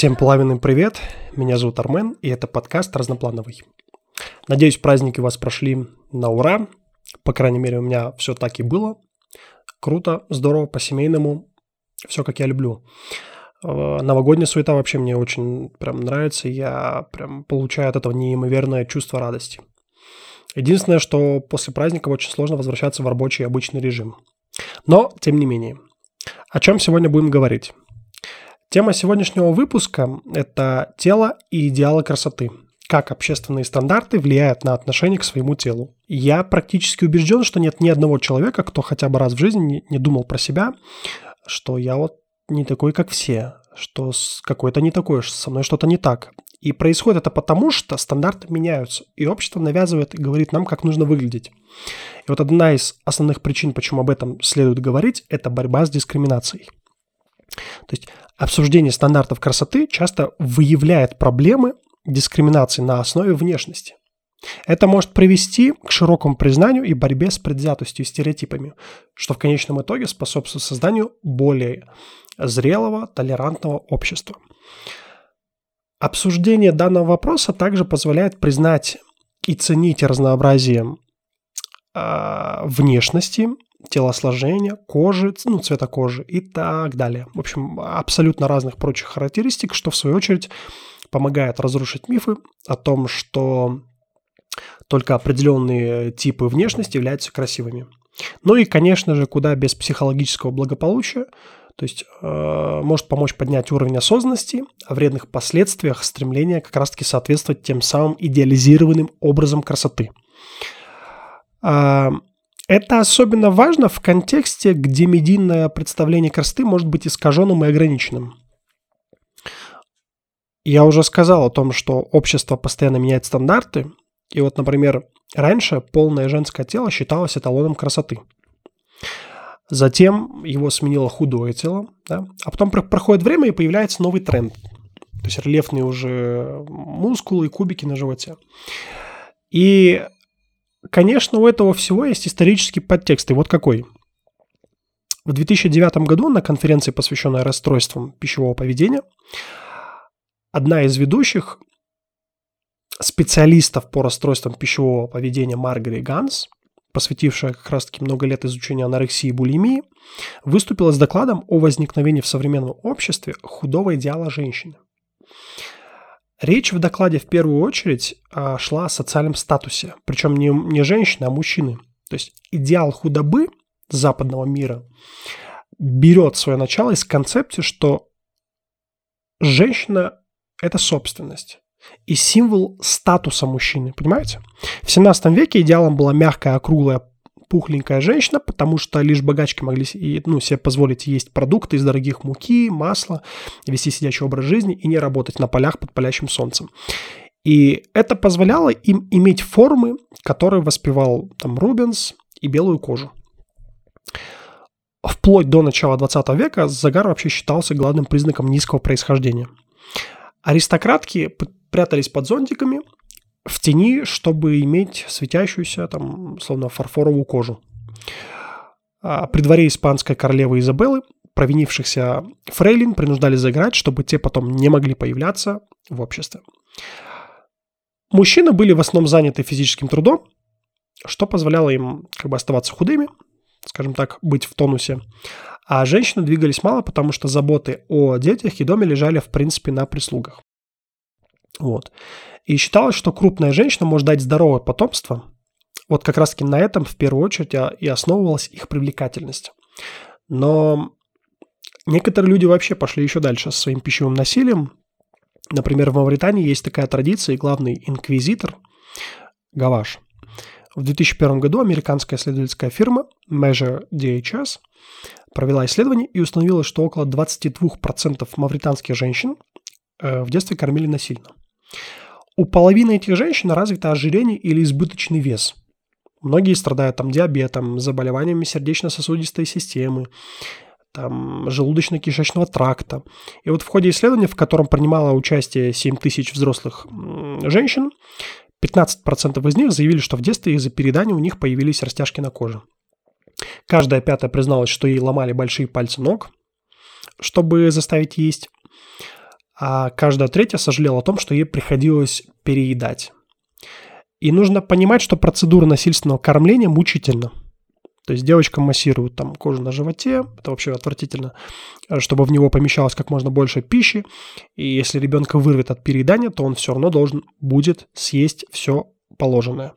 Всем пламенный привет, меня зовут Армен, и это подкаст «Разноплановый». Надеюсь, праздники у вас прошли на ура, по крайней мере, у меня все так и было. Круто, здорово, по-семейному, все как я люблю. Э, новогодняя суета вообще мне очень прям нравится, я прям получаю от этого неимоверное чувство радости. Единственное, что после праздника очень сложно возвращаться в рабочий обычный режим. Но, тем не менее. О чем сегодня будем говорить? Тема сегодняшнего выпуска – это тело и идеалы красоты. Как общественные стандарты влияют на отношение к своему телу. Я практически убежден, что нет ни одного человека, кто хотя бы раз в жизни не думал про себя, что я вот не такой, как все, что какой-то не такой, что со мной что-то не так. И происходит это потому, что стандарты меняются, и общество навязывает и говорит нам, как нужно выглядеть. И вот одна из основных причин, почему об этом следует говорить, это борьба с дискриминацией. То есть обсуждение стандартов красоты часто выявляет проблемы дискриминации на основе внешности. Это может привести к широкому признанию и борьбе с предвзятостью и стереотипами, что в конечном итоге способствует созданию более зрелого, толерантного общества. Обсуждение данного вопроса также позволяет признать и ценить разнообразие э, внешности телосложения, кожи, ну, цвета кожи и так далее. В общем, абсолютно разных прочих характеристик, что в свою очередь помогает разрушить мифы о том, что только определенные типы внешности являются красивыми. Ну и, конечно же, куда без психологического благополучия, то есть э, может помочь поднять уровень осознанности о вредных последствиях стремления как раз-таки соответствовать тем самым идеализированным образом красоты. Э, это особенно важно в контексте, где медийное представление красоты может быть искаженным и ограниченным. Я уже сказал о том, что общество постоянно меняет стандарты. И вот, например, раньше полное женское тело считалось эталоном красоты. Затем его сменило худое тело, да? а потом проходит время и появляется новый тренд. То есть рельефные уже мускулы и кубики на животе. И Конечно, у этого всего есть исторический подтекст, и вот какой. В 2009 году на конференции, посвященной расстройствам пищевого поведения, одна из ведущих специалистов по расстройствам пищевого поведения Маргари Ганс, посвятившая как раз-таки много лет изучению анорексии и булимии, выступила с докладом о возникновении в современном обществе худого идеала женщины – Речь в докладе в первую очередь а, шла о социальном статусе, причем не, не женщины, а мужчины. То есть идеал худобы западного мира берет свое начало из концепции, что женщина – это собственность и символ статуса мужчины, понимаете? В 17 веке идеалом была мягкая, округлая пухленькая женщина, потому что лишь богачки могли ну, себе позволить есть продукты из дорогих муки, масла, вести сидячий образ жизни и не работать на полях под палящим солнцем. И это позволяло им иметь формы, которые воспевал там Рубенс и белую кожу. Вплоть до начала 20 века загар вообще считался главным признаком низкого происхождения. Аристократки прятались под зонтиками, в тени, чтобы иметь светящуюся, там, словно фарфоровую кожу. А при дворе испанской королевы Изабеллы провинившихся фрейлин принуждали заиграть, чтобы те потом не могли появляться в обществе. Мужчины были в основном заняты физическим трудом, что позволяло им как бы оставаться худыми, скажем так, быть в тонусе. А женщины двигались мало, потому что заботы о детях и доме лежали, в принципе, на прислугах. Вот. И считалось, что крупная женщина может дать здоровое потомство. Вот как раз-таки на этом в первую очередь и основывалась их привлекательность. Но некоторые люди вообще пошли еще дальше со своим пищевым насилием. Например, в Мавритании есть такая традиция, и главный инквизитор Гаваш. В 2001 году американская исследовательская фирма Measure DHS провела исследование и установила, что около 22% мавританских женщин э, в детстве кормили насильно. У половины этих женщин развито ожирение или избыточный вес. Многие страдают там диабетом, заболеваниями сердечно-сосудистой системы, там, желудочно-кишечного тракта. И вот в ходе исследования, в котором принимало участие 7 тысяч взрослых женщин, 15% из них заявили, что в детстве из-за переедания у них появились растяжки на коже. Каждая пятая призналась, что ей ломали большие пальцы ног, чтобы заставить есть. А каждая третья сожалела о том, что ей приходилось переедать. И нужно понимать, что процедура насильственного кормления мучительна. То есть девочкам массируют там кожу на животе, это вообще отвратительно, чтобы в него помещалось как можно больше пищи. И если ребенка вырвет от переедания, то он все равно должен будет съесть все положенное.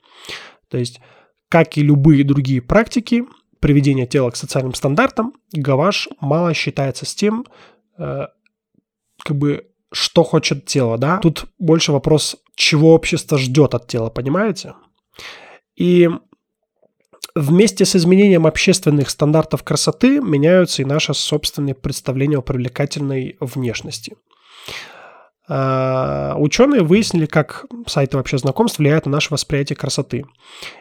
То есть, как и любые другие практики, приведения тела к социальным стандартам, гаваш мало считается с тем, э, как бы, что хочет тело, да. Тут больше вопрос, чего общество ждет от тела, понимаете? И вместе с изменением общественных стандартов красоты меняются и наши собственные представления о привлекательной внешности. А, ученые выяснили, как сайты вообще знакомств влияют на наше восприятие красоты.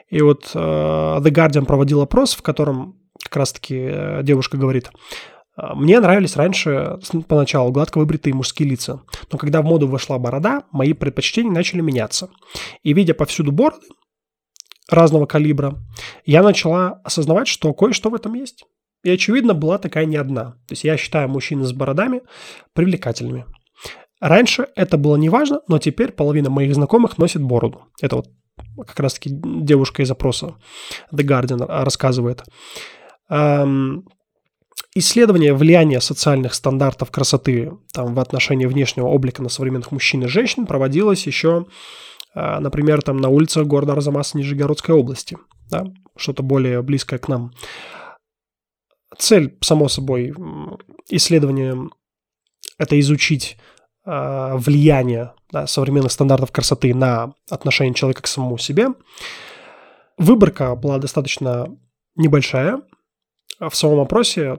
И вот а, The Guardian проводил опрос, в котором как раз-таки э, девушка говорит, «А, мне нравились раньше поначалу гладко выбритые мужские лица, но когда в моду вошла борода, мои предпочтения начали меняться. И видя повсюду бороды разного калибра, я начала осознавать, что кое-что в этом есть. И, очевидно, была такая не одна. То есть я считаю мужчин с бородами привлекательными. Раньше это было не важно, но теперь половина моих знакомых носит бороду. Это вот как раз-таки девушка из опроса The Guardian рассказывает. Исследование влияния социальных стандартов красоты там, в отношении внешнего облика на современных мужчин и женщин проводилось еще, э, например, там, на улицах города Арзамас Нижегородской области. Да? Что-то более близкое к нам. Цель, само собой, исследования – это изучить Э, влияние да, современных стандартов красоты на отношение человека к самому себе. Выборка была достаточно небольшая. В самом опросе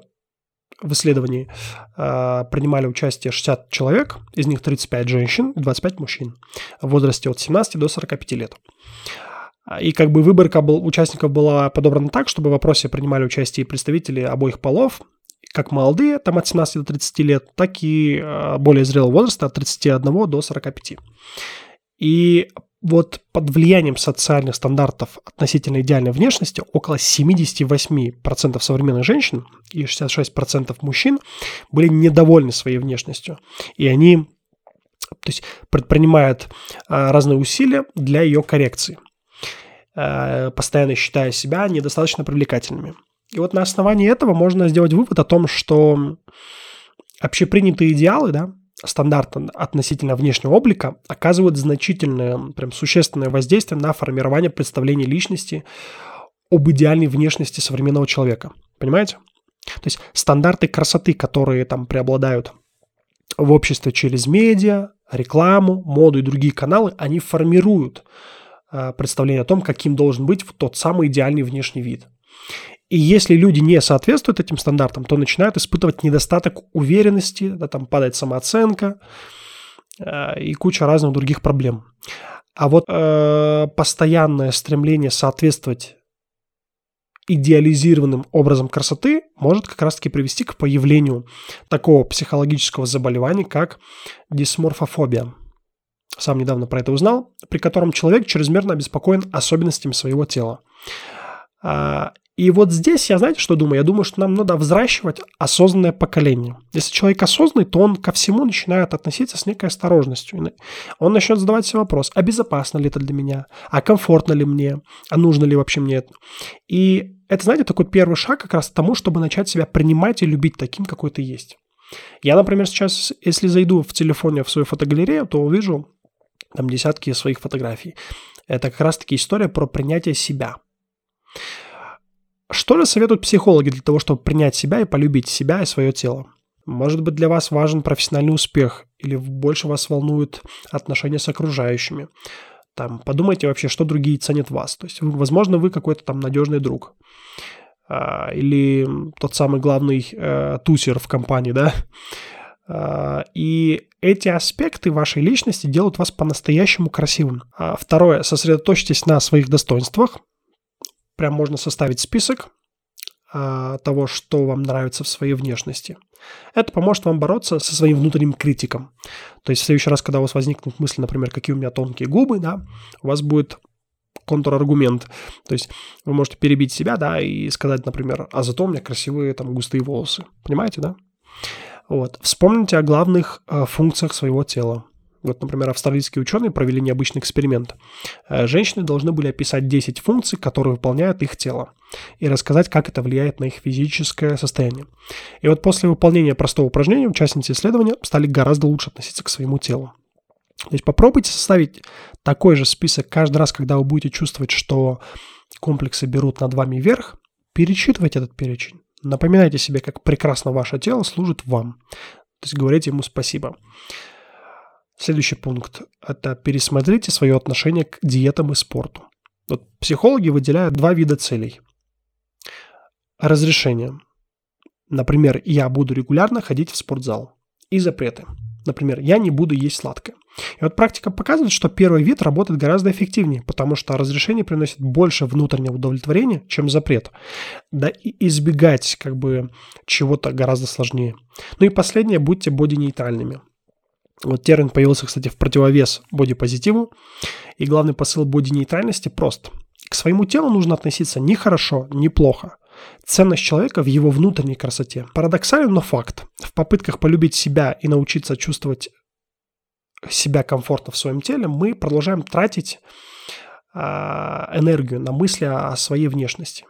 в исследовании э, принимали участие 60 человек, из них 35 женщин и 25 мужчин в возрасте от 17 до 45 лет. И как бы выборка был, участников была подобрана так, чтобы в опросе принимали участие представители обоих полов, как молодые, там от 17 до 30 лет, так и э, более зрелого возраста от 31 до 45. И вот под влиянием социальных стандартов относительно идеальной внешности около 78% современных женщин и 66% мужчин были недовольны своей внешностью. И они то есть, предпринимают а, разные усилия для ее коррекции, а, постоянно считая себя недостаточно привлекательными. И вот на основании этого можно сделать вывод о том, что общепринятые идеалы, да, стандарты относительно внешнего облика оказывают значительное, прям существенное воздействие на формирование представления личности об идеальной внешности современного человека. Понимаете? То есть стандарты красоты, которые там преобладают в обществе через медиа, рекламу, моду и другие каналы, они формируют э, представление о том, каким должен быть тот самый идеальный внешний вид. И если люди не соответствуют этим стандартам, то начинают испытывать недостаток уверенности, да, там падает самооценка э, и куча разных других проблем. А вот э, постоянное стремление соответствовать идеализированным образом красоты может как раз-таки привести к появлению такого психологического заболевания, как дисморфофобия. Сам недавно про это узнал, при котором человек чрезмерно обеспокоен особенностями своего тела. И вот здесь я, знаете, что думаю? Я думаю, что нам надо взращивать осознанное поколение. Если человек осознанный, то он ко всему начинает относиться с некой осторожностью. Он начнет задавать себе вопрос, а безопасно ли это для меня? А комфортно ли мне? А нужно ли вообще мне это? И это, знаете, такой первый шаг как раз к тому, чтобы начать себя принимать и любить таким, какой ты есть. Я, например, сейчас, если зайду в телефоне в свою фотогалерею, то увижу там десятки своих фотографий. Это как раз-таки история про принятие себя. Что же советуют психологи для того, чтобы принять себя и полюбить себя и свое тело? Может быть, для вас важен профессиональный успех или больше вас волнуют отношения с окружающими? Там, подумайте вообще, что другие ценят вас. То есть, возможно, вы какой-то там надежный друг. А, или тот самый главный э, тусер в компании, да? А, и эти аспекты вашей личности делают вас по-настоящему красивым. А второе, сосредоточьтесь на своих достоинствах, прям можно составить список а, того, что вам нравится в своей внешности. Это поможет вам бороться со своим внутренним критиком. То есть в следующий раз, когда у вас возникнут мысли, например, какие у меня тонкие губы, да, у вас будет контраргумент. То есть вы можете перебить себя, да, и сказать, например, а зато у меня красивые там густые волосы. Понимаете, да? Вот. Вспомните о главных э, функциях своего тела. Вот, например, австралийские ученые провели необычный эксперимент. Э, женщины должны были описать 10 функций, которые выполняют их тело, и рассказать, как это влияет на их физическое состояние. И вот после выполнения простого упражнения участницы исследования стали гораздо лучше относиться к своему телу. То есть попробуйте составить такой же список каждый раз, когда вы будете чувствовать, что комплексы берут над вами верх, перечитывайте этот перечень. Напоминайте себе, как прекрасно ваше тело служит вам. То есть говорите ему спасибо. Следующий пункт – это пересмотрите свое отношение к диетам и спорту. Вот психологи выделяют два вида целей. Разрешение. Например, я буду регулярно ходить в спортзал. И запреты. Например, я не буду есть сладкое. И вот практика показывает, что первый вид работает гораздо эффективнее, потому что разрешение приносит больше внутреннего удовлетворения, чем запрет. Да и избегать как бы чего-то гораздо сложнее. Ну и последнее, будьте боди-нейтральными. Вот термин появился, кстати, в противовес бодипозитиву. И главный посыл боди-нейтральности прост. К своему телу нужно относиться ни хорошо, ни плохо. Ценность человека в его внутренней красоте. Парадоксален, но факт. В попытках полюбить себя и научиться чувствовать себя комфортно в своем теле, мы продолжаем тратить э, энергию на мысли о своей внешности.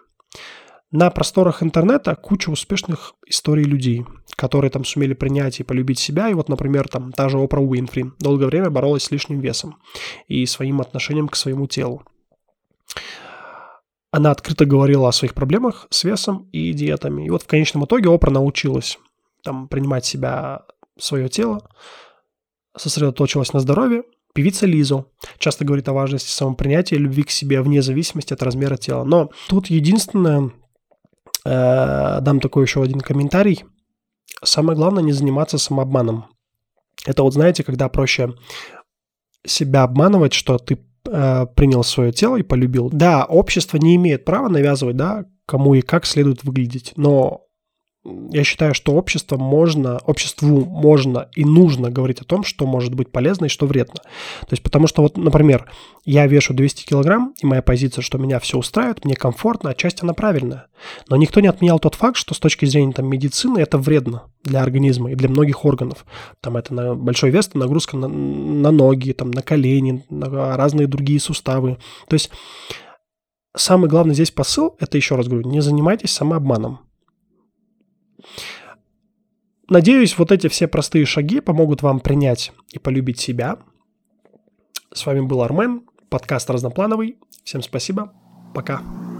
На просторах интернета куча успешных историй людей, которые там сумели принять и полюбить себя. И вот, например, там та же Опра Уинфри долгое время боролась с лишним весом и своим отношением к своему телу. Она открыто говорила о своих проблемах с весом и диетами. И вот в конечном итоге Опра научилась там принимать себя, свое тело, сосредоточилась на здоровье. Певица Лизу часто говорит о важности самопринятия и любви к себе вне зависимости от размера тела. Но тут единственное, дам такой еще один комментарий. Самое главное не заниматься самообманом. Это вот знаете, когда проще себя обманывать, что ты э, принял свое тело и полюбил. Да, общество не имеет права навязывать, да, кому и как следует выглядеть, но я считаю, что общество можно, обществу можно и нужно говорить о том, что может быть полезно и что вредно. То есть, потому что вот, например, я вешу 200 килограмм, и моя позиция, что меня все устраивает, мне комфортно, отчасти она правильная. Но никто не отменял тот факт, что с точки зрения там, медицины это вредно для организма и для многих органов. Там это на большой вес, нагрузка на, на ноги, там, на колени, на разные другие суставы. То есть, самый главный здесь посыл, это еще раз говорю, не занимайтесь самообманом Надеюсь, вот эти все простые шаги помогут вам принять и полюбить себя. С вами был Армен, подкаст разноплановый. Всем спасибо. Пока.